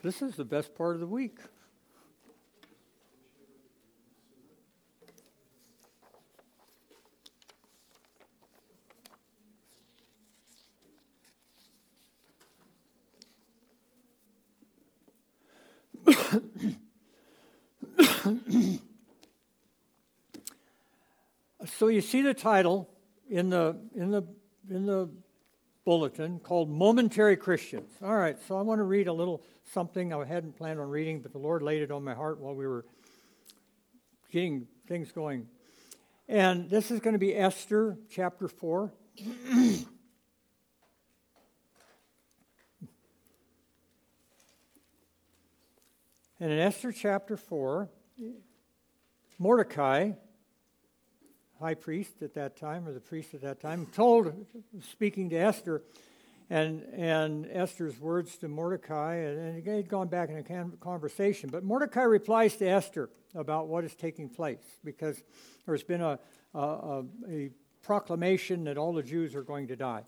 This is the best part of the week. so you see the title in the in the in the bulletin called Momentary Christians. All right, so I want to read a little something I hadn't planned on reading, but the Lord laid it on my heart while we were getting things going. And this is going to be Esther chapter 4. and in Esther chapter 4, Mordecai high priest at that time, or the priest at that time, told, speaking to Esther, and, and Esther's words to Mordecai, and, and he had gone back in a conversation. But Mordecai replies to Esther about what is taking place because there's been a, a, a proclamation that all the Jews are going to die.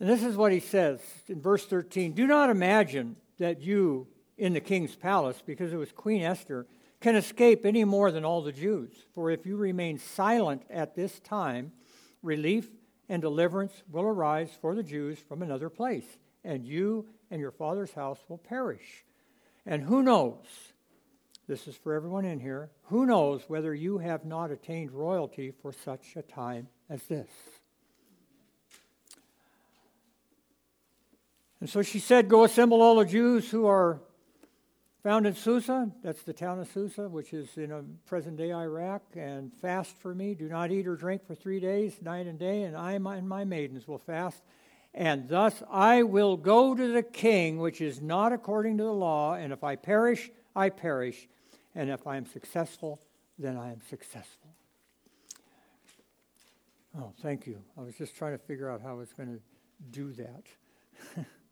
And this is what he says in verse 13 Do not imagine that you in the king's palace, because it was Queen Esther can escape any more than all the Jews. For if you remain silent at this time, relief and deliverance will arise for the Jews from another place, and you and your father's house will perish. And who knows? This is for everyone in here. Who knows whether you have not attained royalty for such a time as this? And so she said, Go assemble all the Jews who are Found in Susa, that's the town of Susa, which is in uh, present day Iraq, and fast for me. Do not eat or drink for three days, night and day, and I and my maidens will fast. And thus I will go to the king, which is not according to the law, and if I perish, I perish, and if I am successful, then I am successful. Oh, thank you. I was just trying to figure out how I was going to do that.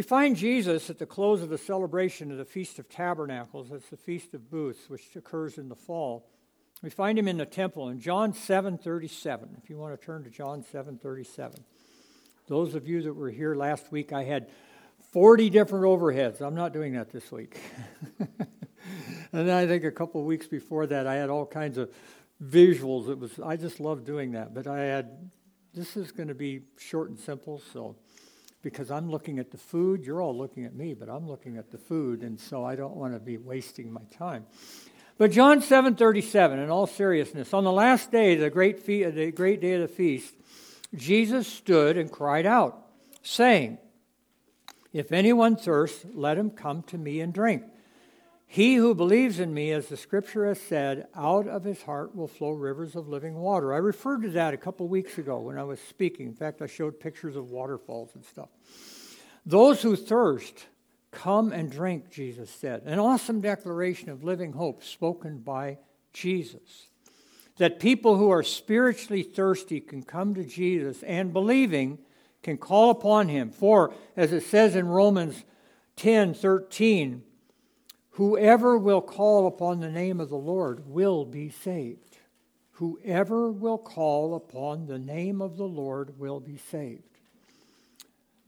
We find Jesus at the close of the celebration of the Feast of Tabernacles. That's the Feast of Booths, which occurs in the fall. We find him in the temple in John 7:37. If you want to turn to John 7:37. Those of you that were here last week, I had 40 different overheads. I'm not doing that this week. and I think a couple of weeks before that, I had all kinds of visuals. It was I just love doing that. But I had this is going to be short and simple, so because I'm looking at the food. You're all looking at me, but I'm looking at the food, and so I don't want to be wasting my time. But John 7:37, in all seriousness, on the last day, the great, fe- uh, the great day of the feast, Jesus stood and cried out, saying, If anyone thirsts, let him come to me and drink. He who believes in me, as the scripture has said, out of his heart will flow rivers of living water. I referred to that a couple weeks ago when I was speaking. In fact, I showed pictures of waterfalls and stuff. Those who thirst, come and drink, Jesus said. An awesome declaration of living hope spoken by Jesus. That people who are spiritually thirsty can come to Jesus and believing can call upon him. For, as it says in Romans 10 13, Whoever will call upon the name of the Lord will be saved. Whoever will call upon the name of the Lord will be saved.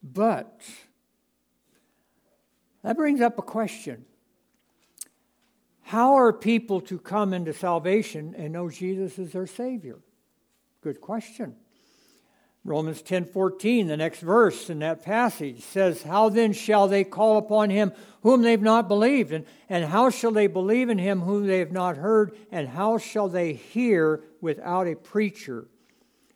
But that brings up a question. How are people to come into salvation and know Jesus is their Savior? Good question. Romans 10:14, the next verse in that passage says, "How then shall they call upon him whom they've not believed? And, and how shall they believe in him whom they have not heard? And how shall they hear without a preacher?"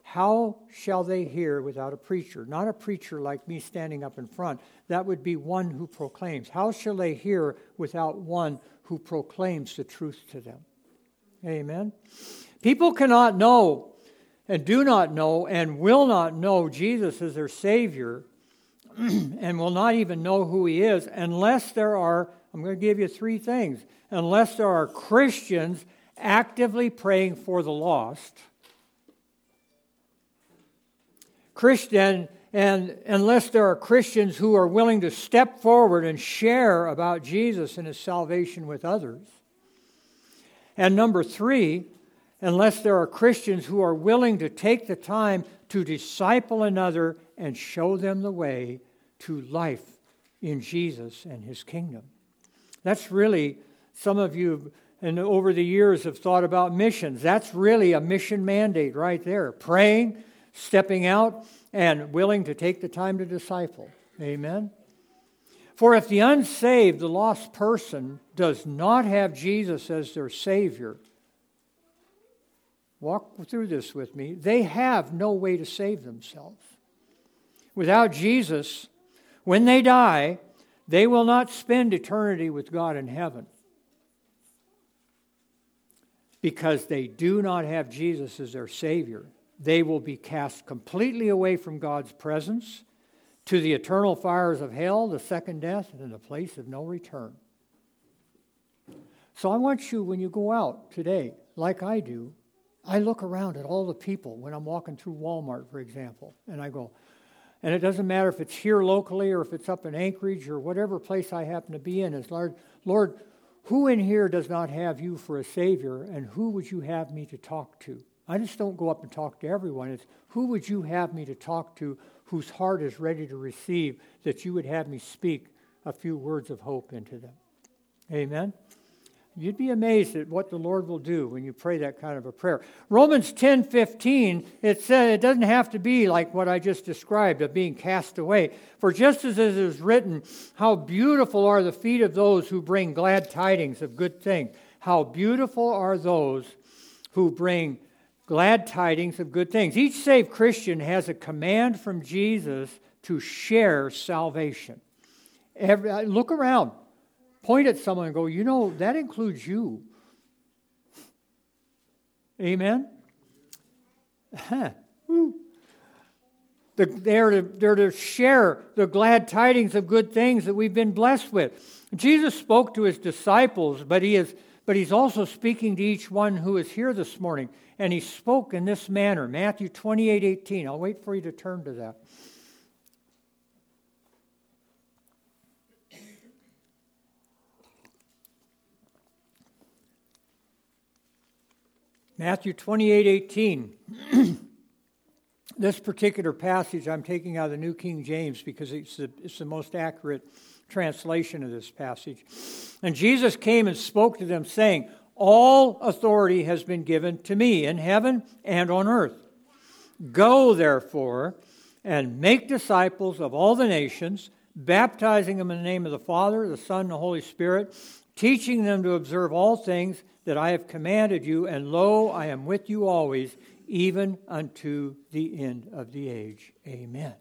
How shall they hear without a preacher? Not a preacher like me standing up in front. That would be one who proclaims. How shall they hear without one who proclaims the truth to them? Amen. People cannot know and do not know and will not know Jesus as their Savior and will not even know who He is unless there are, I'm going to give you three things, unless there are Christians actively praying for the lost. Christian, and unless there are Christians who are willing to step forward and share about Jesus and his salvation with others. And number three, unless there are Christians who are willing to take the time to disciple another and show them the way to life in Jesus and his kingdom. That's really, some of you and over the years have thought about missions. That's really a mission mandate right there. Praying, stepping out, and willing to take the time to disciple. Amen. For if the unsaved, the lost person, does not have Jesus as their Savior, walk through this with me, they have no way to save themselves. Without Jesus, when they die, they will not spend eternity with God in heaven because they do not have Jesus as their Savior. They will be cast completely away from God's presence to the eternal fires of hell, the second death, and the place of no return. So I want you, when you go out today, like I do, I look around at all the people when I'm walking through Walmart, for example, and I go, and it doesn't matter if it's here locally or if it's up in Anchorage or whatever place I happen to be in, is Lord, Lord, who in here does not have you for a Savior, and who would you have me to talk to? I just don't go up and talk to everyone. It's who would you have me to talk to whose heart is ready to receive, that you would have me speak a few words of hope into them. Amen. You'd be amazed at what the Lord will do when you pray that kind of a prayer. Romans 10 15, it says it doesn't have to be like what I just described of being cast away. For just as it is written, how beautiful are the feet of those who bring glad tidings of good things. How beautiful are those who bring glad tidings of good things. Each saved Christian has a command from Jesus to share salvation. Every, look around, point at someone and go, you know, that includes you. Amen? they're, to, they're to share the glad tidings of good things that we've been blessed with. Jesus spoke to his disciples, but, he is, but he's also speaking to each one who is here this morning. And he spoke in this manner Matthew 28 18. I'll wait for you to turn to that. Matthew 28 18. this particular passage I'm taking out of the New King James because it's the, it's the most accurate translation of this passage. And Jesus came and spoke to them, saying, all authority has been given to me in heaven and on earth. Go, therefore, and make disciples of all the nations, baptizing them in the name of the Father, the Son, and the Holy Spirit, teaching them to observe all things that I have commanded you, and lo, I am with you always, even unto the end of the age. Amen.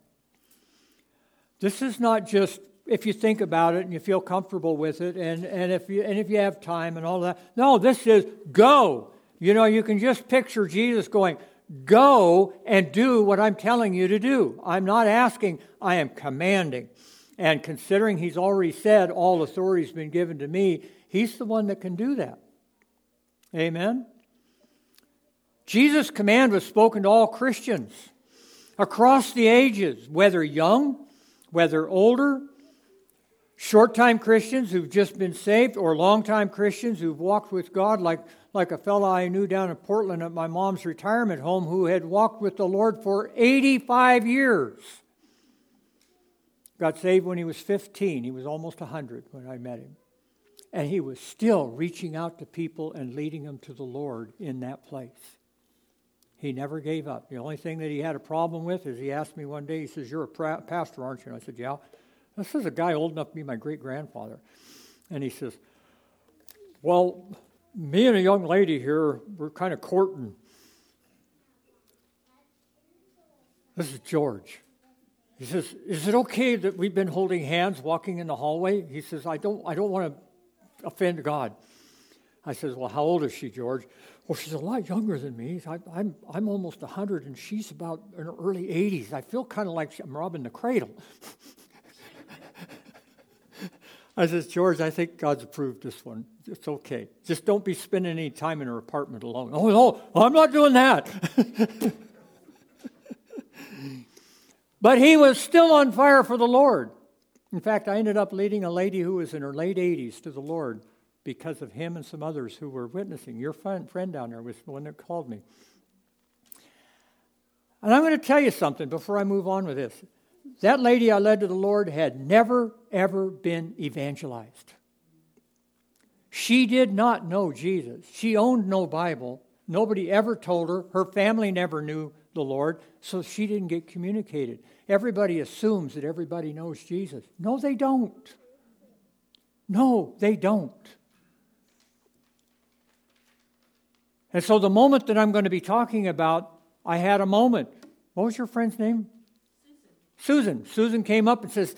This is not just if you think about it and you feel comfortable with it and, and, if you, and if you have time and all that. No, this is go. You know, you can just picture Jesus going, Go and do what I'm telling you to do. I'm not asking, I am commanding. And considering he's already said, All authority has been given to me, he's the one that can do that. Amen? Jesus' command was spoken to all Christians across the ages, whether young, whether older, short time Christians who've just been saved or long time Christians who've walked with God, like, like a fellow I knew down in Portland at my mom's retirement home who had walked with the Lord for 85 years. Got saved when he was 15. He was almost 100 when I met him. And he was still reaching out to people and leading them to the Lord in that place. He never gave up. The only thing that he had a problem with is he asked me one day, he says, You're a pastor, aren't you? And I said, Yeah. This is a guy old enough to be my great grandfather. And he says, Well, me and a young lady here, we're kind of courting. This is George. He says, Is it okay that we've been holding hands walking in the hallway? He says, I don't, I don't want to offend God. I says, Well, how old is she, George? Well, she's a lot younger than me. I, am I'm, I'm almost 100, and she's about in her early 80s. I feel kind of like I'm robbing the cradle. I says, George, I think God's approved this one. It's okay. Just don't be spending any time in her apartment alone. Oh, no, I'm not doing that. but he was still on fire for the Lord. In fact, I ended up leading a lady who was in her late 80s to the Lord because of him and some others who were witnessing. Your friend, down there was the one that called me. And I'm going to tell you something before I move on with this. That lady I led to the Lord had never, ever been evangelized. She did not know Jesus. She owned no Bible. Nobody ever told her. Her family never knew the Lord, so she didn't get communicated. Everybody assumes that everybody knows Jesus. No, they don't. No, they don't. And so the moment that I'm going to be talking about I had a moment. What was your friend's name? Susan. Susan, Susan came up and says,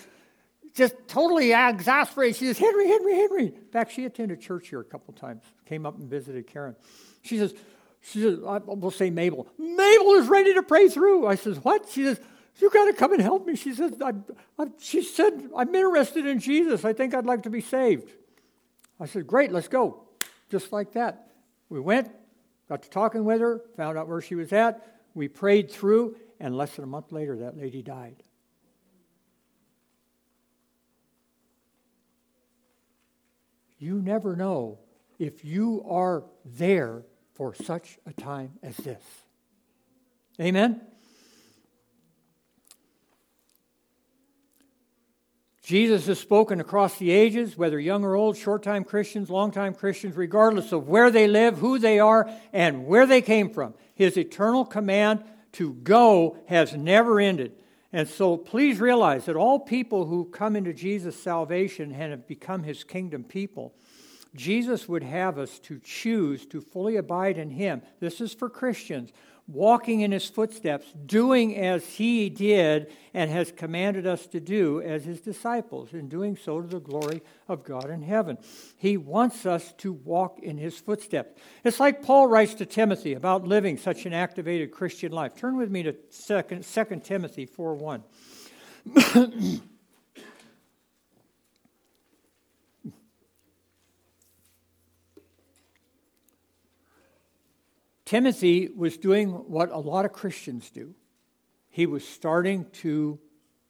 just totally exasperated. She says, Henry, Henry, Henry. In fact, she attended church here a couple times, came up and visited Karen. She says, she says, we'll say Mabel. Mabel is ready to pray through. I says, what? She says, you got to come and help me. She says, I, I, she said, I'm interested in Jesus. I think I'd like to be saved. I said, great, let's go. Just like that. We went, got to talking with her, found out where she was at, we prayed through, and less than a month later, that lady died. You never know if you are there for such a time as this. Amen? Jesus has spoken across the ages, whether young or old, short time Christians, long time Christians, regardless of where they live, who they are, and where they came from. His eternal command to go has never ended. And so please realize that all people who come into Jesus' salvation and have become his kingdom people, Jesus would have us to choose to fully abide in him. This is for Christians walking in his footsteps, doing as he did and has commanded us to do as his disciples, in doing so to the glory of God in heaven. He wants us to walk in his footsteps. It's like Paul writes to Timothy about living such an activated Christian life. Turn with me to 2, 2 Timothy 4 1. Timothy was doing what a lot of Christians do. He was starting to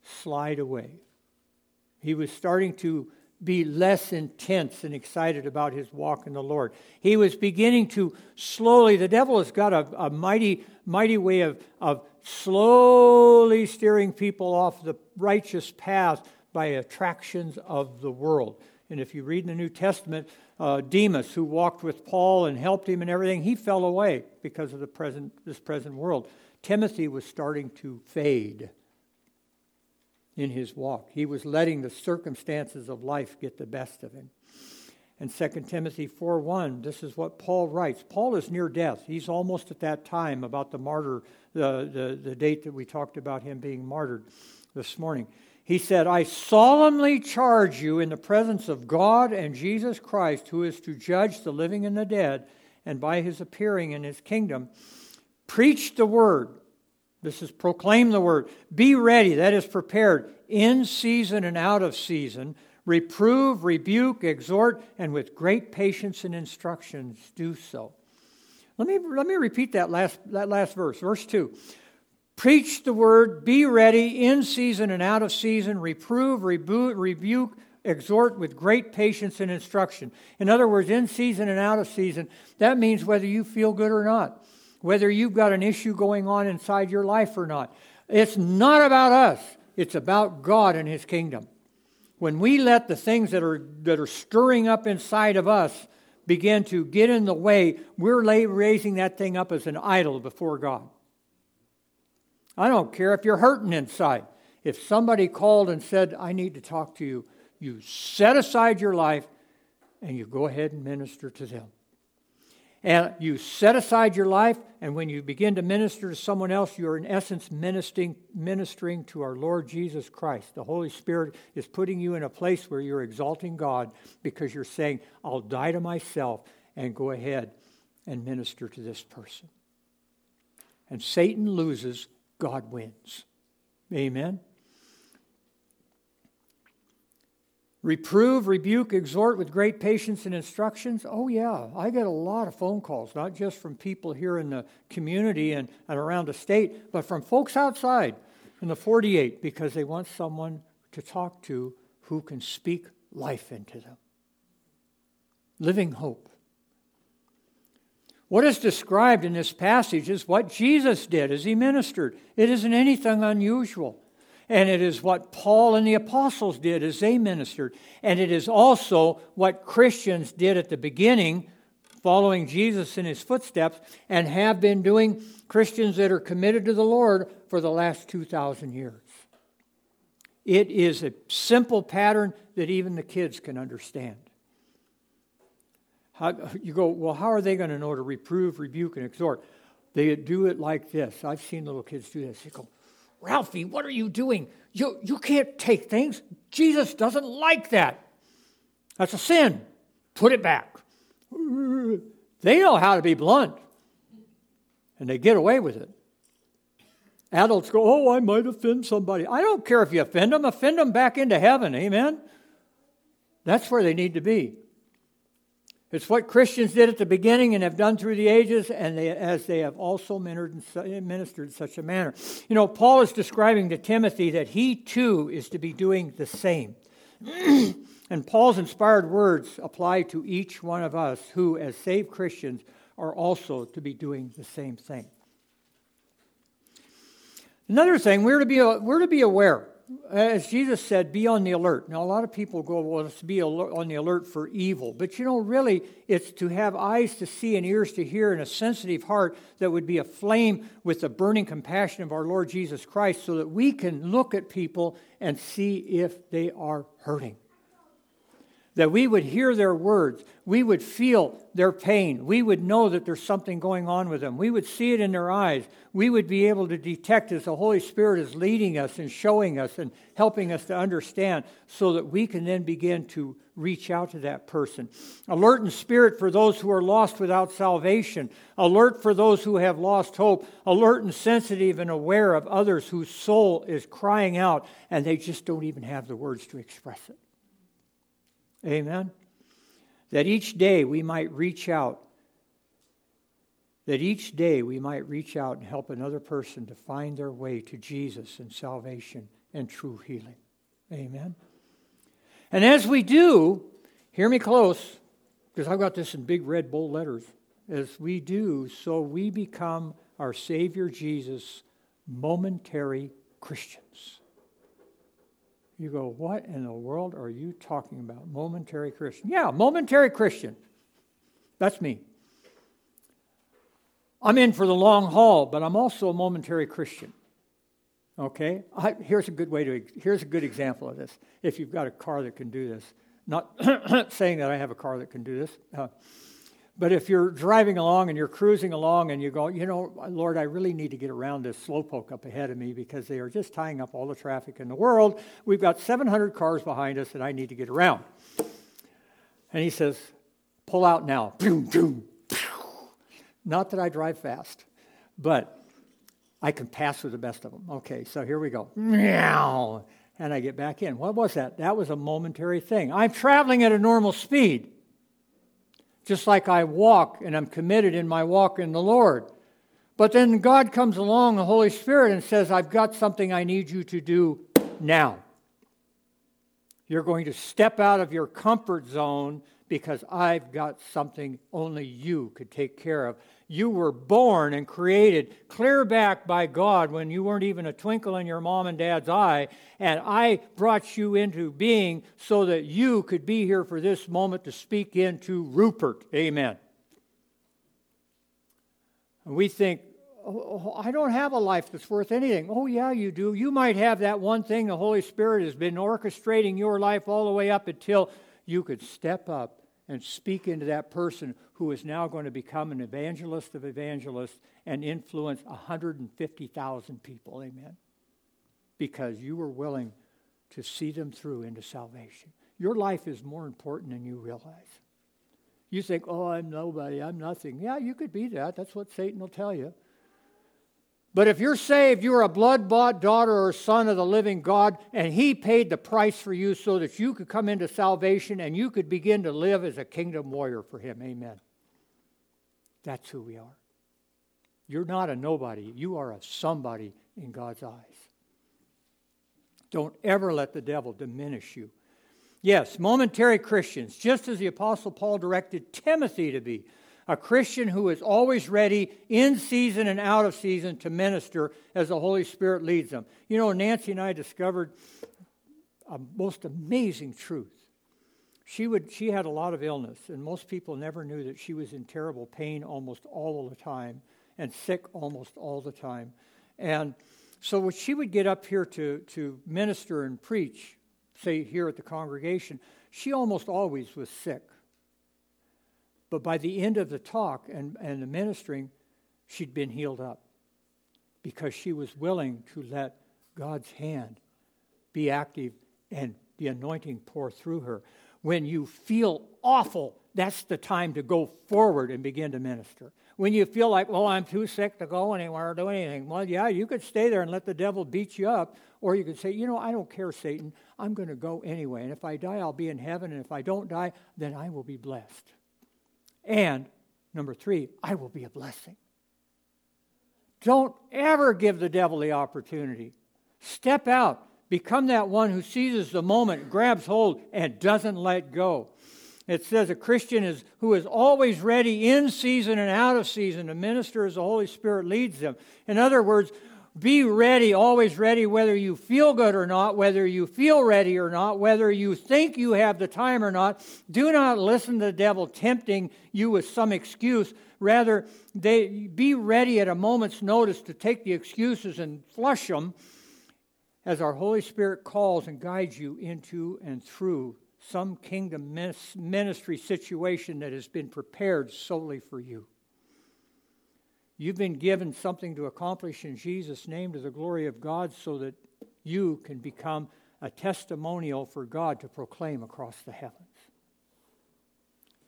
slide away. He was starting to be less intense and excited about his walk in the Lord. He was beginning to slowly, the devil has got a, a mighty, mighty way of, of slowly steering people off the righteous path by attractions of the world. And if you read in the New Testament, uh, Demas, who walked with Paul and helped him and everything, he fell away because of the present, this present world. Timothy was starting to fade in his walk. He was letting the circumstances of life get the best of him. And 2 Timothy 4:1, this is what Paul writes. Paul is near death. He's almost at that time about the martyr, the, the, the date that we talked about him being martyred this morning. He said, I solemnly charge you in the presence of God and Jesus Christ, who is to judge the living and the dead, and by his appearing in his kingdom, preach the word. This is proclaim the word. Be ready, that is prepared, in season and out of season. Reprove, rebuke, exhort, and with great patience and instructions do so. Let me, let me repeat that last, that last verse, verse 2. Preach the word, be ready in season and out of season, reprove, rebu- rebuke, exhort with great patience and instruction. In other words, in season and out of season, that means whether you feel good or not, whether you've got an issue going on inside your life or not. It's not about us, it's about God and His kingdom. When we let the things that are, that are stirring up inside of us begin to get in the way, we're raising that thing up as an idol before God. I don't care if you're hurting inside. If somebody called and said, I need to talk to you, you set aside your life and you go ahead and minister to them. And you set aside your life, and when you begin to minister to someone else, you're in essence ministering, ministering to our Lord Jesus Christ. The Holy Spirit is putting you in a place where you're exalting God because you're saying, I'll die to myself and go ahead and minister to this person. And Satan loses God wins. Amen. Reprove, rebuke, exhort with great patience and instructions. Oh, yeah, I get a lot of phone calls, not just from people here in the community and, and around the state, but from folks outside in the 48 because they want someone to talk to who can speak life into them. living hope. What is described in this passage is what Jesus did as he ministered. It isn't anything unusual. And it is what Paul and the apostles did as they ministered. And it is also what Christians did at the beginning, following Jesus in his footsteps, and have been doing Christians that are committed to the Lord for the last 2,000 years. It is a simple pattern that even the kids can understand. How, you go, well, how are they going to know to reprove, rebuke, and exhort? They do it like this. I've seen little kids do this. They go, Ralphie, what are you doing? You, you can't take things. Jesus doesn't like that. That's a sin. Put it back. They know how to be blunt, and they get away with it. Adults go, Oh, I might offend somebody. I don't care if you offend them, offend them back into heaven. Amen? That's where they need to be. It's what Christians did at the beginning and have done through the ages, and they, as they have also ministered in such a manner. You know, Paul is describing to Timothy that he too is to be doing the same. and Paul's inspired words apply to each one of us who, as saved Christians, are also to be doing the same thing. Another thing, we're to be, we're to be aware as Jesus said, be on the alert. Now, a lot of people go, well, it's to be on the alert for evil. But you know, really, it's to have eyes to see and ears to hear and a sensitive heart that would be aflame with the burning compassion of our Lord Jesus Christ so that we can look at people and see if they are hurting that we would hear their words, we would feel their pain, we would know that there's something going on with them, we would see it in their eyes, we would be able to detect as the Holy Spirit is leading us and showing us and helping us to understand so that we can then begin to reach out to that person. Alert in spirit for those who are lost without salvation, alert for those who have lost hope, alert and sensitive and aware of others whose soul is crying out and they just don't even have the words to express it. Amen? That each day we might reach out. That each day we might reach out and help another person to find their way to Jesus and salvation and true healing. Amen? And as we do, hear me close, because I've got this in big red bold letters. As we do, so we become our Savior Jesus momentary Christians. You go, what in the world are you talking about? Momentary Christian. Yeah, momentary Christian. That's me. I'm in for the long haul, but I'm also a momentary Christian. Okay? I, here's a good way to, here's a good example of this. If you've got a car that can do this, not saying that I have a car that can do this. Uh, but if you're driving along and you're cruising along and you go, you know, Lord, I really need to get around this slowpoke up ahead of me because they are just tying up all the traffic in the world. We've got 700 cars behind us and I need to get around. And he says, pull out now. Not that I drive fast, but I can pass with the best of them. Okay, so here we go. Meow. And I get back in. What was that? That was a momentary thing. I'm traveling at a normal speed just like I walk and I'm committed in my walk in the Lord. But then God comes along, the Holy Spirit, and says, I've got something I need you to do now. You're going to step out of your comfort zone because I've got something only you could take care of. You were born and created clear back by God when you weren't even a twinkle in your mom and dad's eye, and I brought you into being so that you could be here for this moment to speak into Rupert. Amen. And we think, oh, I don't have a life that's worth anything. Oh, yeah, you do. You might have that one thing the Holy Spirit has been orchestrating your life all the way up until you could step up and speak into that person who is now going to become an evangelist of evangelists and influence 150,000 people. Amen. Because you were willing to see them through into salvation. Your life is more important than you realize. You think, oh, I'm nobody, I'm nothing. Yeah, you could be that. That's what Satan will tell you. But if you're saved, you're a blood bought daughter or son of the living God, and He paid the price for you so that you could come into salvation and you could begin to live as a kingdom warrior for Him. Amen. That's who we are. You're not a nobody, you are a somebody in God's eyes. Don't ever let the devil diminish you Yes, momentary Christians, just as the Apostle Paul directed Timothy to be. A Christian who is always ready, in season and out of season, to minister as the Holy Spirit leads them. You know, Nancy and I discovered a most amazing truth. She, would, she had a lot of illness, and most people never knew that she was in terrible pain almost all the time and sick almost all the time. And so when she would get up here to, to minister and preach, say here at the congregation, she almost always was sick. But by the end of the talk and, and the ministering, she'd been healed up because she was willing to let God's hand be active and the anointing pour through her. When you feel awful, that's the time to go forward and begin to minister. When you feel like, well, I'm too sick to go anywhere or do anything, well, yeah, you could stay there and let the devil beat you up, or you could say, you know, I don't care, Satan. I'm going to go anyway. And if I die, I'll be in heaven. And if I don't die, then I will be blessed. And number three, I will be a blessing. Don't ever give the devil the opportunity. Step out. Become that one who seizes the moment, grabs hold, and doesn't let go. It says a Christian is who is always ready in season and out of season to minister as the Holy Spirit leads them. In other words, be ready, always ready, whether you feel good or not, whether you feel ready or not, whether you think you have the time or not. Do not listen to the devil tempting you with some excuse. Rather, they, be ready at a moment's notice to take the excuses and flush them as our Holy Spirit calls and guides you into and through some kingdom ministry situation that has been prepared solely for you. You've been given something to accomplish in Jesus' name to the glory of God so that you can become a testimonial for God to proclaim across the heavens.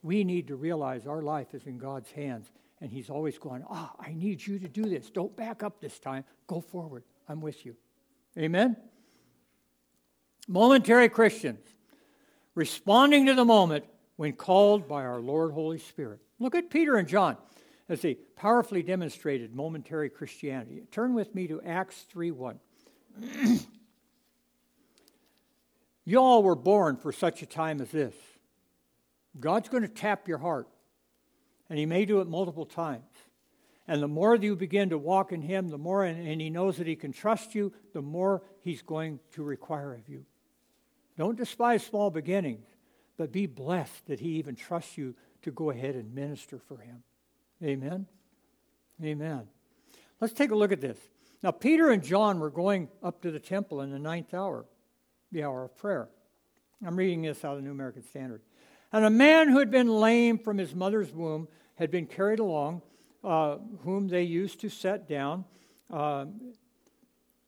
We need to realize our life is in God's hands, and He's always going, Ah, oh, I need you to do this. Don't back up this time. Go forward. I'm with you. Amen? Momentary Christians responding to the moment when called by our Lord Holy Spirit. Look at Peter and John as they powerfully demonstrated momentary Christianity. Turn with me to Acts 3 1. you all were born for such a time as this. God's going to tap your heart, and He may do it multiple times. And the more that you begin to walk in Him, the more, and, and He knows that He can trust you, the more He's going to require of you. Don't despise small beginnings, but be blessed that He even trusts you to go ahead and minister for Him. Amen. Amen. Let's take a look at this. Now, Peter and John were going up to the temple in the ninth hour, the hour of prayer. I'm reading this out of the New American Standard. And a man who had been lame from his mother's womb had been carried along, uh, whom they used to set down uh,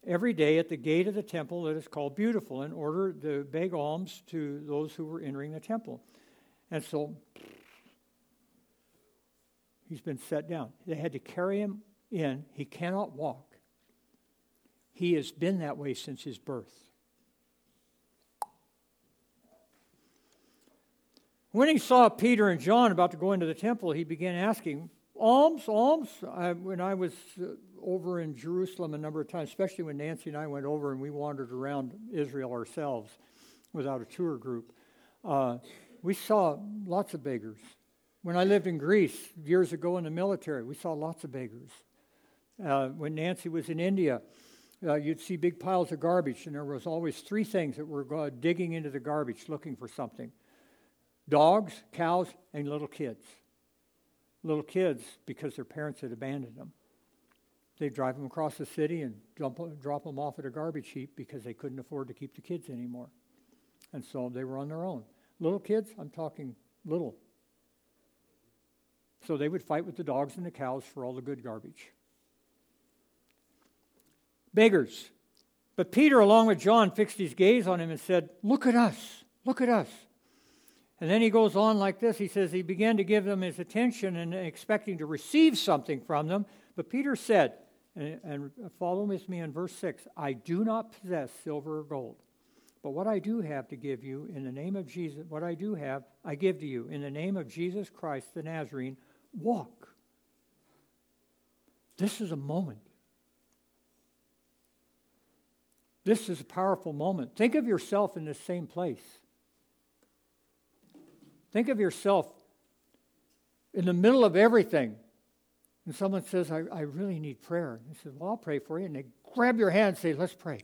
every day at the gate of the temple that is called Beautiful in order to beg alms to those who were entering the temple. And so He's been set down. They had to carry him in. He cannot walk. He has been that way since his birth. When he saw Peter and John about to go into the temple, he began asking, Alms, alms. I, when I was uh, over in Jerusalem a number of times, especially when Nancy and I went over and we wandered around Israel ourselves without a tour group, uh, we saw lots of beggars. When I lived in Greece years ago in the military, we saw lots of beggars. Uh, when Nancy was in India, uh, you'd see big piles of garbage, and there was always three things that were uh, digging into the garbage looking for something dogs, cows, and little kids. Little kids, because their parents had abandoned them. They'd drive them across the city and drop them off at a garbage heap because they couldn't afford to keep the kids anymore. And so they were on their own. Little kids, I'm talking little, so they would fight with the dogs and the cows for all the good garbage. Beggars. But Peter, along with John, fixed his gaze on him and said, Look at us, look at us. And then he goes on like this. He says he began to give them his attention and expecting to receive something from them. But Peter said, and, follow with me in verse 6 I do not possess silver or gold. But what I do have to give you in the name of Jesus, what I do have, I give to you in the name of Jesus Christ the Nazarene walk. This is a moment. This is a powerful moment. Think of yourself in the same place. Think of yourself in the middle of everything. And someone says, I, I really need prayer. And you say, Well, I'll pray for you. And they grab your hand and say, Let's pray.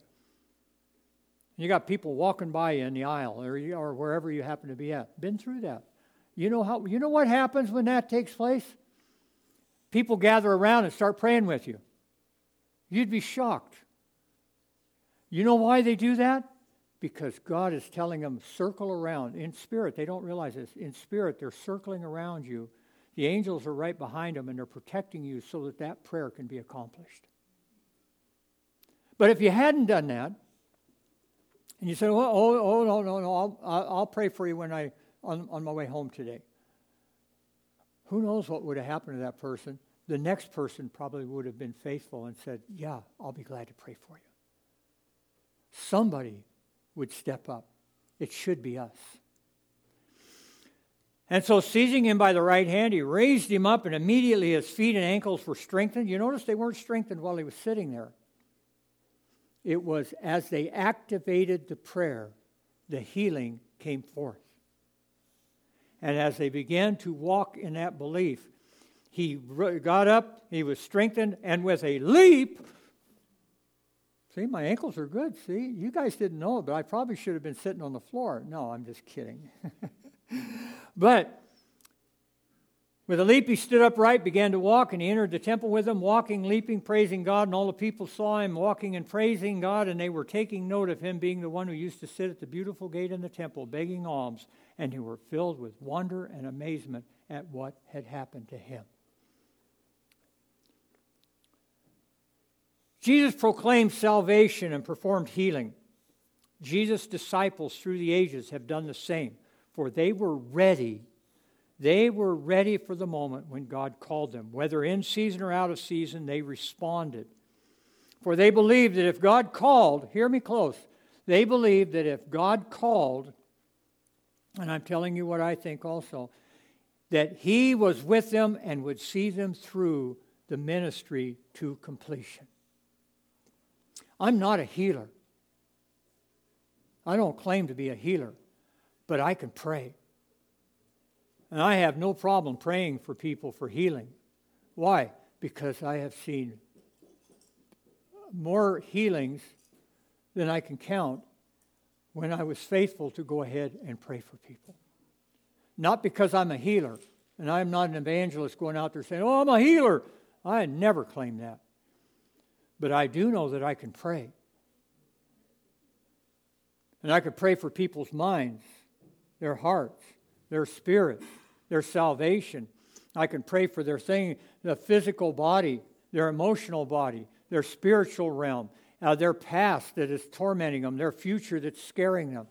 You got people walking by you in the aisle or, or wherever you happen to be at. Been through that. You know, how, you know what happens when that takes place? People gather around and start praying with you. You'd be shocked. You know why they do that? Because God is telling them, circle around. In spirit, they don't realize this. In spirit, they're circling around you. The angels are right behind them and they're protecting you so that that prayer can be accomplished. But if you hadn't done that, and you said, oh, oh, oh no, no, no, I'll, I'll pray for you when I, on, on my way home today. Who knows what would have happened to that person? The next person probably would have been faithful and said, Yeah, I'll be glad to pray for you. Somebody would step up. It should be us. And so, seizing him by the right hand, he raised him up, and immediately his feet and ankles were strengthened. You notice they weren't strengthened while he was sitting there. It was as they activated the prayer, the healing came forth. And as they began to walk in that belief, he got up, he was strengthened, and with a leap, see, my ankles are good. See, you guys didn't know but I probably should have been sitting on the floor. No, I'm just kidding. but with a leap, he stood upright, began to walk, and he entered the temple with them, walking, leaping, praising God. And all the people saw him walking and praising God, and they were taking note of him being the one who used to sit at the beautiful gate in the temple, begging alms, and who were filled with wonder and amazement at what had happened to him. Jesus proclaimed salvation and performed healing. Jesus' disciples through the ages have done the same, for they were ready they were ready for the moment when God called them. Whether in season or out of season, they responded. For they believed that if God called, hear me close, they believed that if God called, and I'm telling you what I think also, that He was with them and would see them through the ministry to completion. I'm not a healer. I don't claim to be a healer, but I can pray. And I have no problem praying for people for healing. Why? Because I have seen more healings than I can count when I was faithful to go ahead and pray for people. Not because I'm a healer, and I'm not an evangelist going out there saying, Oh, I'm a healer. I never claim that. But I do know that I can pray. And I could pray for people's minds, their hearts, their spirit, their salvation. I can pray for their thing, the physical body, their emotional body, their spiritual realm, uh, their past that is tormenting them, their future that's scaring them.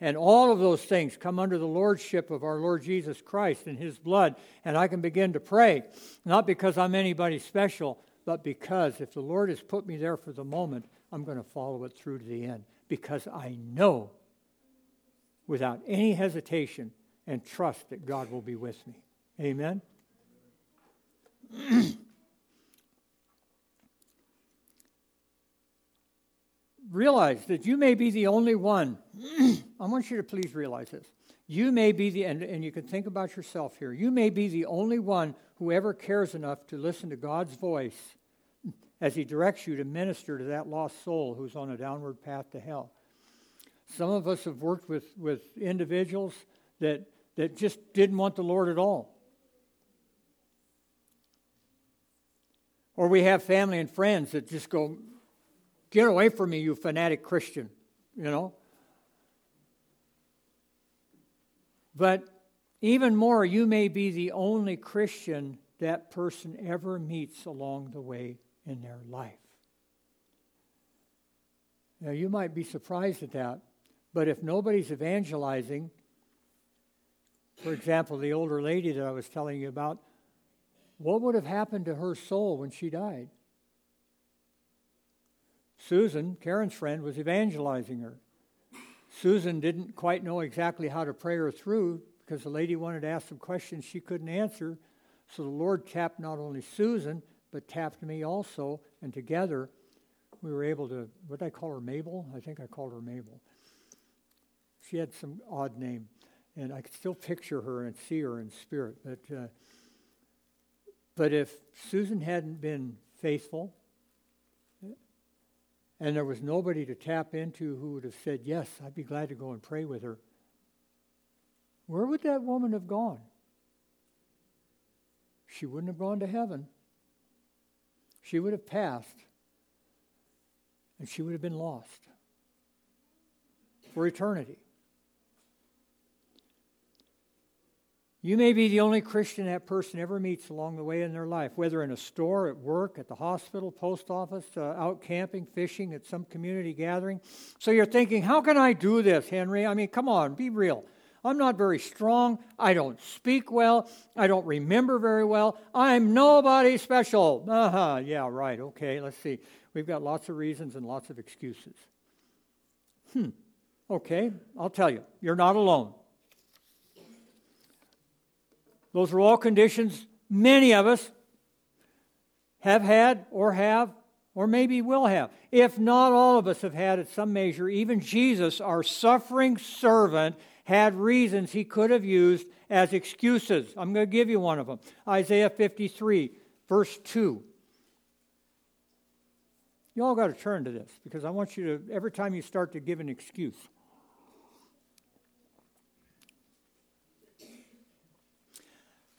And all of those things come under the lordship of our Lord Jesus Christ and his blood. And I can begin to pray, not because I'm anybody special, but because if the Lord has put me there for the moment, I'm going to follow it through to the end. Because I know without any hesitation and trust that God will be with me. Amen. realize that you may be the only one. I want you to please realize this. You may be the, and, and you can think about yourself here, you may be the only one who ever cares enough to listen to God's voice as He directs you to minister to that lost soul who's on a downward path to hell. Some of us have worked with, with individuals that that just didn't want the Lord at all. Or we have family and friends that just go, Get away from me, you fanatic Christian, you know? But even more, you may be the only Christian that person ever meets along the way in their life. Now, you might be surprised at that, but if nobody's evangelizing, for example, the older lady that I was telling you about, what would have happened to her soul when she died? Susan, Karen's friend, was evangelizing her. Susan didn't quite know exactly how to pray her through because the lady wanted to ask some questions she couldn't answer. So the Lord tapped not only Susan, but tapped me also, and together we were able to, what did I call her, Mabel? I think I called her Mabel. She had some odd name. and I could still picture her and see her in spirit. But, uh, but if Susan hadn't been faithful, and there was nobody to tap into who would have said, Yes, I'd be glad to go and pray with her, where would that woman have gone? She wouldn't have gone to heaven. She would have passed, and she would have been lost for eternity. You may be the only Christian that person ever meets along the way in their life, whether in a store, at work, at the hospital, post office, uh, out camping, fishing, at some community gathering. So you're thinking, how can I do this, Henry? I mean, come on, be real. I'm not very strong. I don't speak well. I don't remember very well. I'm nobody special. Uh huh. Yeah, right. Okay, let's see. We've got lots of reasons and lots of excuses. Hmm. Okay, I'll tell you. You're not alone. Those are all conditions many of us have had or have or maybe will have. If not all of us have had at some measure, even Jesus, our suffering servant, had reasons he could have used as excuses. I'm going to give you one of them Isaiah 53, verse 2. You all got to turn to this because I want you to, every time you start to give an excuse,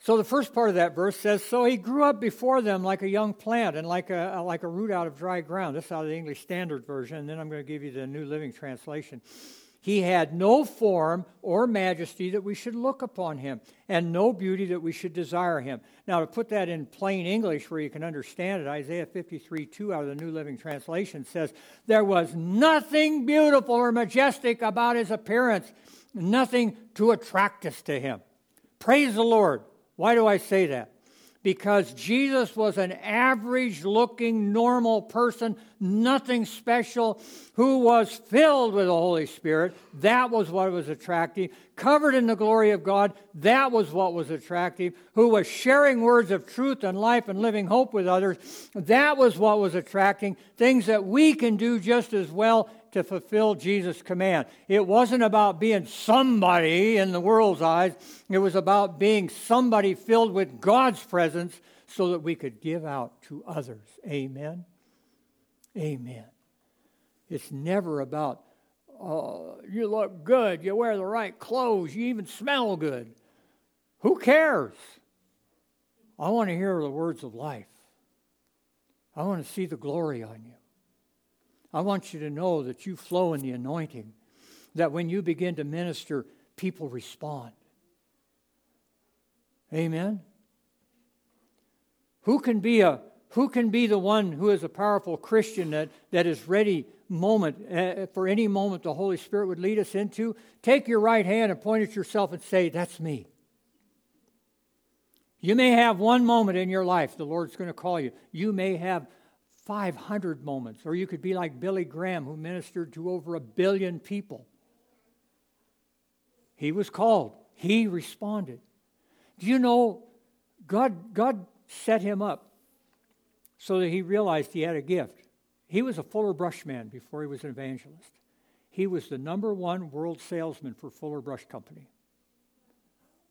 So the first part of that verse says, So he grew up before them like a young plant and like a, like a root out of dry ground. This is out of the English Standard Version, and then I'm going to give you the New Living Translation. He had no form or majesty that we should look upon him, and no beauty that we should desire him. Now, to put that in plain English where you can understand it, Isaiah 53 2 out of the New Living Translation says, There was nothing beautiful or majestic about his appearance, nothing to attract us to him. Praise the Lord. Why do I say that? Because Jesus was an average looking, normal person, nothing special, who was filled with the Holy Spirit. That was what was attractive. Covered in the glory of God. That was what was attractive. Who was sharing words of truth and life and living hope with others. That was what was attracting. Things that we can do just as well to fulfill Jesus' command. It wasn't about being somebody in the world's eyes, it was about being somebody filled with God's presence so that we could give out to others. Amen. Amen. It's never about, oh, you look good, you wear the right clothes, you even smell good. Who cares? I want to hear the words of life. I want to see the glory on you. I want you to know that you flow in the anointing, that when you begin to minister, people respond. Amen. Who can be a who can be the one who is a powerful Christian that, that is ready moment uh, for any moment the Holy Spirit would lead us into? Take your right hand and point at yourself and say, That's me. You may have one moment in your life the Lord's going to call you. You may have 500 moments. Or you could be like Billy Graham, who ministered to over a billion people. He was called, he responded. Do you know God, God set him up so that he realized he had a gift? He was a Fuller Brush man before he was an evangelist. He was the number one world salesman for Fuller Brush Company.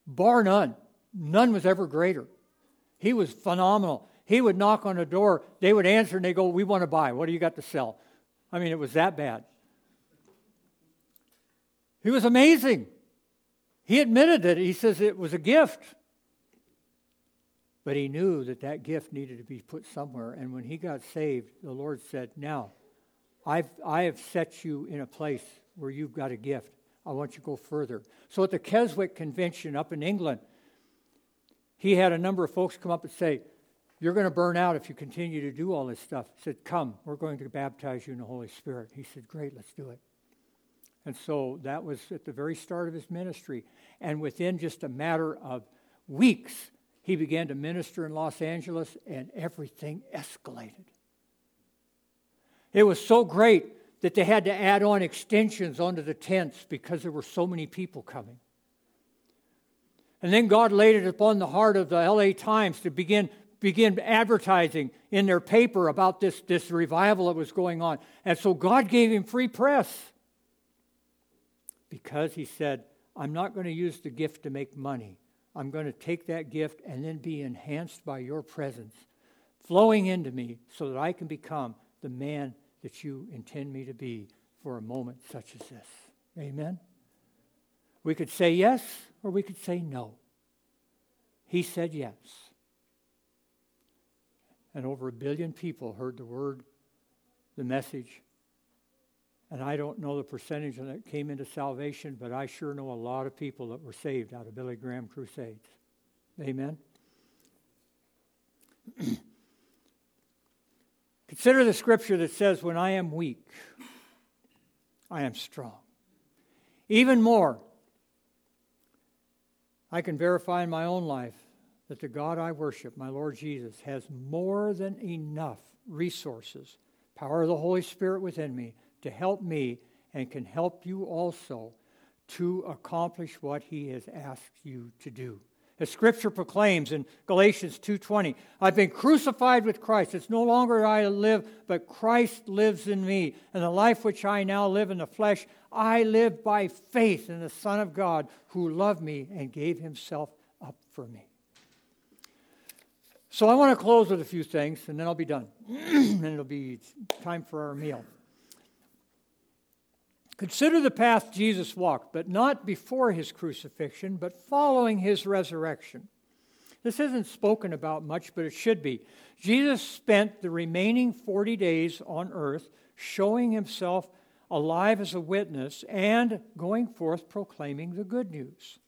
Bar none. None was ever greater. He was phenomenal. He would knock on a door, they would answer, and they go, We want to buy. What do you got to sell? I mean, it was that bad. He was amazing. He admitted that. He says it was a gift. But he knew that that gift needed to be put somewhere. And when he got saved, the Lord said, Now, I've, I have set you in a place where you've got a gift. I want you to go further. So at the Keswick Convention up in England, he had a number of folks come up and say, you're going to burn out if you continue to do all this stuff. He said, Come, we're going to baptize you in the Holy Spirit. He said, Great, let's do it. And so that was at the very start of his ministry. And within just a matter of weeks, he began to minister in Los Angeles, and everything escalated. It was so great that they had to add on extensions onto the tents because there were so many people coming. And then God laid it upon the heart of the LA Times to begin begin advertising in their paper about this, this revival that was going on. And so God gave him free press because he said, I'm not going to use the gift to make money. I'm going to take that gift and then be enhanced by your presence, flowing into me so that I can become the man that you intend me to be for a moment such as this. Amen? We could say yes or we could say no. He said yes. And over a billion people heard the word, the message. And I don't know the percentage that came into salvation, but I sure know a lot of people that were saved out of Billy Graham crusades. Amen. Consider the scripture that says, When I am weak, I am strong. Even more, I can verify in my own life that the God I worship, my Lord Jesus, has more than enough resources, power of the Holy Spirit within me to help me and can help you also to accomplish what he has asked you to do. As scripture proclaims in Galatians 2:20, I've been crucified with Christ. It's no longer I live, but Christ lives in me. And the life which I now live in the flesh, I live by faith in the Son of God who loved me and gave himself up for me. So I want to close with a few things, and then I'll be done. and it'll be time for our meal. Consider the path Jesus walked, but not before his crucifixion, but following his resurrection. This isn't spoken about much, but it should be. Jesus spent the remaining 40 days on earth showing himself alive as a witness and going forth proclaiming the good news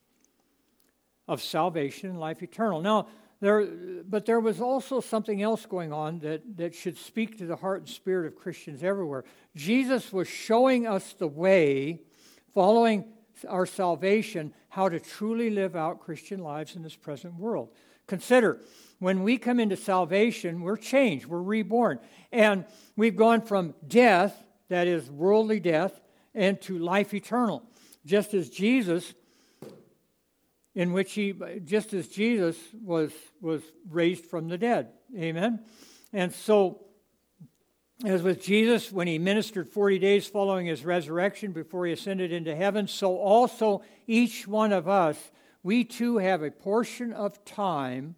of salvation and life eternal. Now, there, but there was also something else going on that, that should speak to the heart and spirit of Christians everywhere. Jesus was showing us the way, following our salvation, how to truly live out Christian lives in this present world. Consider, when we come into salvation, we're changed, we're reborn. And we've gone from death, that is worldly death, and to life eternal. Just as Jesus in which he, just as Jesus was, was raised from the dead. Amen? And so, as with Jesus, when he ministered 40 days following his resurrection before he ascended into heaven, so also each one of us, we too have a portion of time.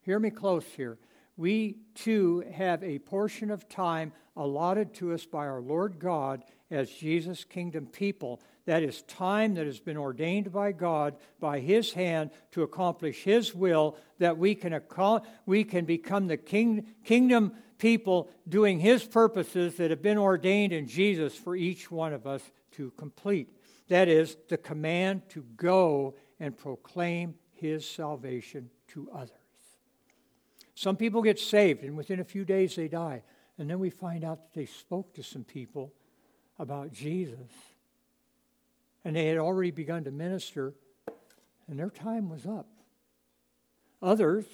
Hear me close here. We too have a portion of time allotted to us by our Lord God as Jesus' kingdom people that is time that has been ordained by God by His hand to accomplish His will, that we can, we can become the king, kingdom people doing His purposes that have been ordained in Jesus for each one of us to complete. That is, the command to go and proclaim His salvation to others. Some people get saved, and within a few days they die. And then we find out that they spoke to some people about Jesus and they had already begun to minister, and their time was up. Others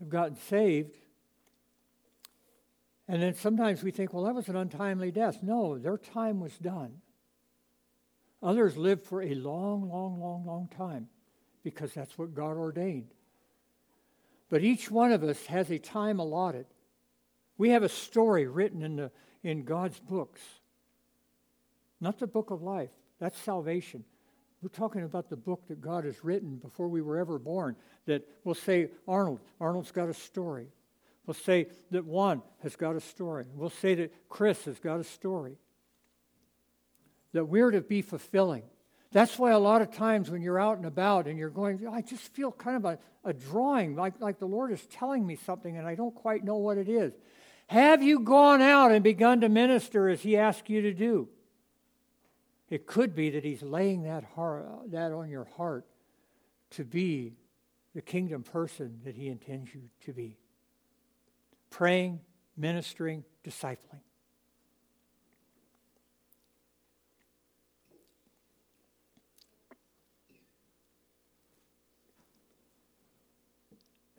have gotten saved, and then sometimes we think, well, that was an untimely death. No, their time was done. Others lived for a long, long, long, long time because that's what God ordained. But each one of us has a time allotted. We have a story written in, the, in God's books, not the book of life. That's salvation. We're talking about the book that God has written before we were ever born. That we'll say, Arnold, Arnold's got a story. We'll say that Juan has got a story. We'll say that Chris has got a story. That we're to be fulfilling. That's why a lot of times when you're out and about and you're going, I just feel kind of a, a drawing, like, like the Lord is telling me something and I don't quite know what it is. Have you gone out and begun to minister as He asked you to do? It could be that He's laying that, heart, that on your heart to be the kingdom person that He intends you to be. Praying, ministering, discipling.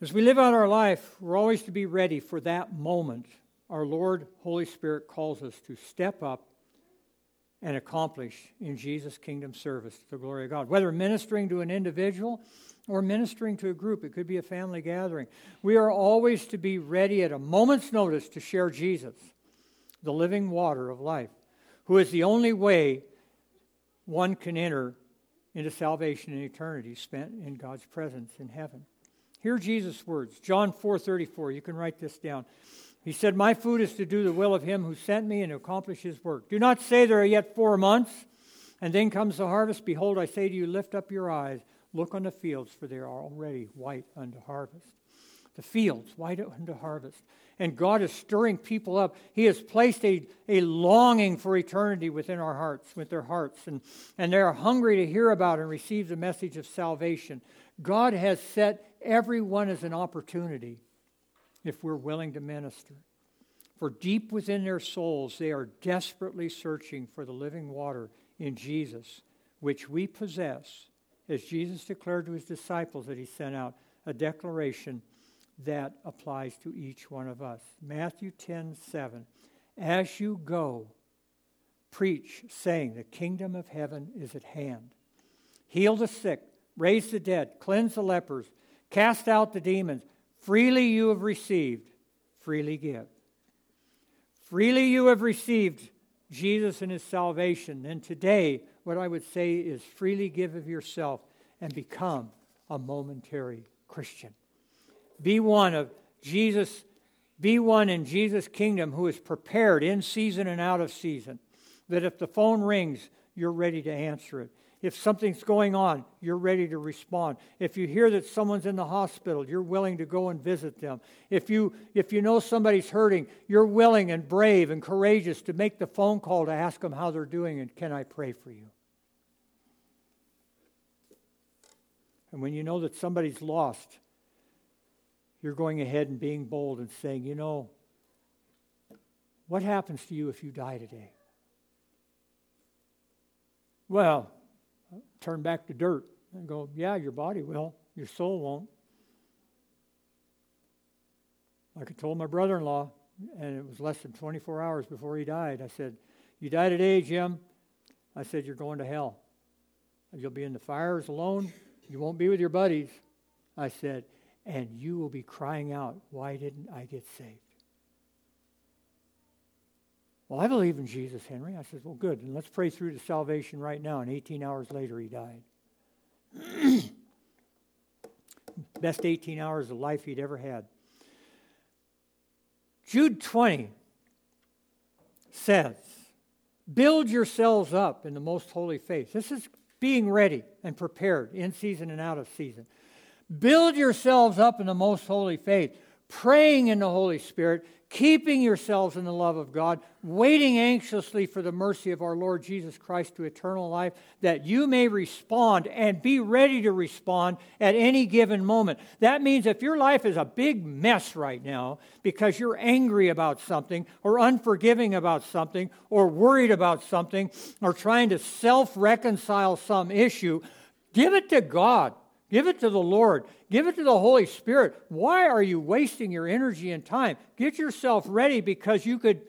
As we live out our life, we're always to be ready for that moment our Lord, Holy Spirit calls us to step up and accomplish in Jesus' kingdom service to the glory of God. Whether ministering to an individual or ministering to a group, it could be a family gathering. We are always to be ready at a moment's notice to share Jesus, the living water of life, who is the only way one can enter into salvation and eternity spent in God's presence in heaven. Hear Jesus' words. John 4:34. You can write this down. He said, "My food is to do the will of him who sent me and accomplish his work. Do not say there are yet 4 months and then comes the harvest. Behold, I say to you, lift up your eyes, look on the fields for they are already white unto harvest." The fields white unto harvest and God is stirring people up. He has placed a, a longing for eternity within our hearts, with their hearts, and, and they are hungry to hear about and receive the message of salvation. God has set everyone as an opportunity if we're willing to minister. For deep within their souls, they are desperately searching for the living water in Jesus, which we possess, as Jesus declared to his disciples that he sent out, a declaration that applies to each one of us. Matthew 10 7. As you go, preach, saying, The kingdom of heaven is at hand. Heal the sick, raise the dead, cleanse the lepers, cast out the demons. Freely you have received, freely give. Freely you have received Jesus and his salvation. And today, what I would say is freely give of yourself and become a momentary Christian. Be one of Jesus, be one in Jesus' kingdom who is prepared in season and out of season. That if the phone rings, you're ready to answer it. If something's going on, you're ready to respond. If you hear that someone's in the hospital, you're willing to go and visit them. If you, if you know somebody's hurting, you're willing and brave and courageous to make the phone call to ask them how they're doing and can I pray for you? And when you know that somebody's lost, you're going ahead and being bold and saying, you know, what happens to you if you die today? Well, turn back to dirt and go, yeah, your body will, your soul won't. Like I told my brother in law, and it was less than 24 hours before he died, I said, You die today, Jim. I said, You're going to hell. You'll be in the fires alone. You won't be with your buddies. I said, and you will be crying out, Why didn't I get saved? Well, I believe in Jesus, Henry. I said, Well, good. And let's pray through to salvation right now. And 18 hours later, he died. Best 18 hours of life he'd ever had. Jude 20 says, Build yourselves up in the most holy faith. This is being ready and prepared in season and out of season. Build yourselves up in the most holy faith, praying in the Holy Spirit, keeping yourselves in the love of God, waiting anxiously for the mercy of our Lord Jesus Christ to eternal life, that you may respond and be ready to respond at any given moment. That means if your life is a big mess right now because you're angry about something, or unforgiving about something, or worried about something, or trying to self reconcile some issue, give it to God. Give it to the Lord. Give it to the Holy Spirit. Why are you wasting your energy and time? Get yourself ready because you could,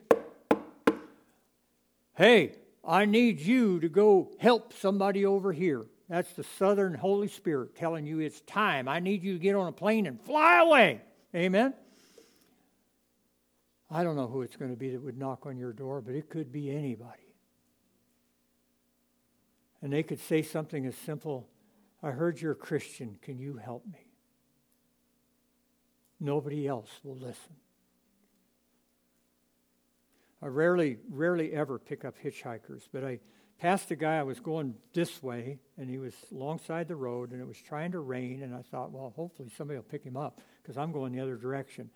hey, I need you to go help somebody over here. That's the Southern Holy Spirit telling you it's time. I need you to get on a plane and fly away. Amen? I don't know who it's going to be that would knock on your door, but it could be anybody. And they could say something as simple I heard you're a Christian. Can you help me? Nobody else will listen. I rarely, rarely ever pick up hitchhikers, but I passed a guy. I was going this way, and he was alongside the road, and it was trying to rain. And I thought, well, hopefully somebody will pick him up because I'm going the other direction.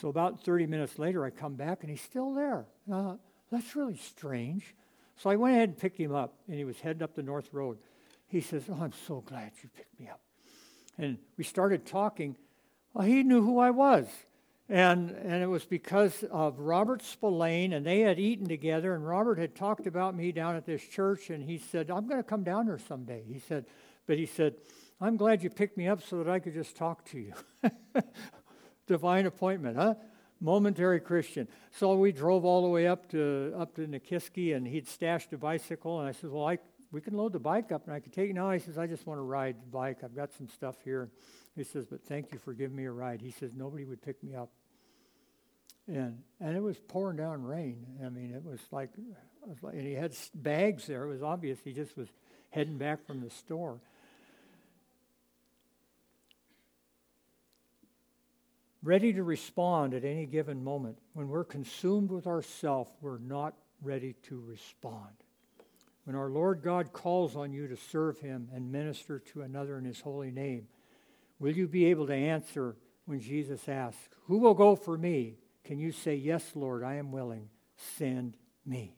So about 30 minutes later, I come back, and he's still there. And I thought, that's really strange. So I went ahead and picked him up, and he was heading up the north road. He says, Oh, I'm so glad you picked me up. And we started talking. Well, he knew who I was. And, and it was because of Robert Spillane, and they had eaten together, and Robert had talked about me down at this church, and he said, I'm going to come down there someday. He said, but he said, I'm glad you picked me up so that I could just talk to you. Divine appointment, huh? Momentary Christian. So we drove all the way up to up to Nikiski, and he'd stashed a bicycle, and I said, Well, I we can load the bike up and I can take it. No, he says, I just want to ride the bike. I've got some stuff here. He says, but thank you for giving me a ride. He says, nobody would pick me up. And, and it was pouring down rain. I mean, it was like, it was like, and he had bags there. It was obvious he just was heading back from the store. Ready to respond at any given moment. When we're consumed with ourself, we're not ready to respond. When our Lord God calls on you to serve him and minister to another in his holy name, will you be able to answer when Jesus asks, Who will go for me? Can you say, Yes, Lord, I am willing. Send me.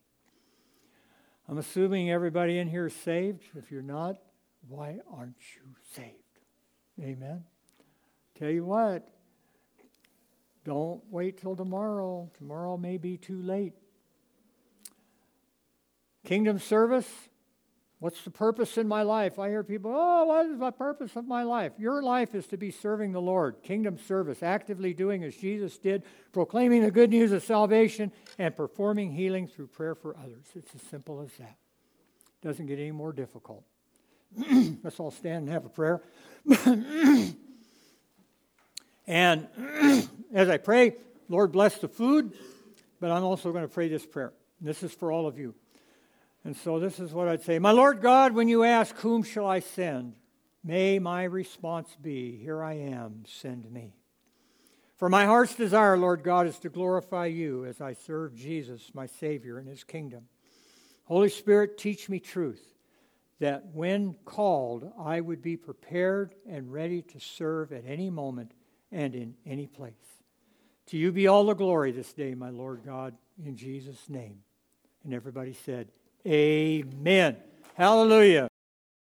I'm assuming everybody in here is saved. If you're not, why aren't you saved? Amen. Tell you what, don't wait till tomorrow. Tomorrow may be too late. Kingdom service. What's the purpose in my life? I hear people, oh, what is the purpose of my life? Your life is to be serving the Lord. Kingdom service, actively doing as Jesus did, proclaiming the good news of salvation, and performing healing through prayer for others. It's as simple as that. Doesn't get any more difficult. Let's all stand and have a prayer. and as I pray, Lord bless the food, but I'm also going to pray this prayer. This is for all of you. And so this is what I'd say My Lord God, when you ask, Whom shall I send? May my response be, Here I am, send me. For my heart's desire, Lord God, is to glorify you as I serve Jesus, my Savior, in his kingdom. Holy Spirit, teach me truth, that when called, I would be prepared and ready to serve at any moment and in any place. To you be all the glory this day, my Lord God, in Jesus' name. And everybody said, Amen. Hallelujah.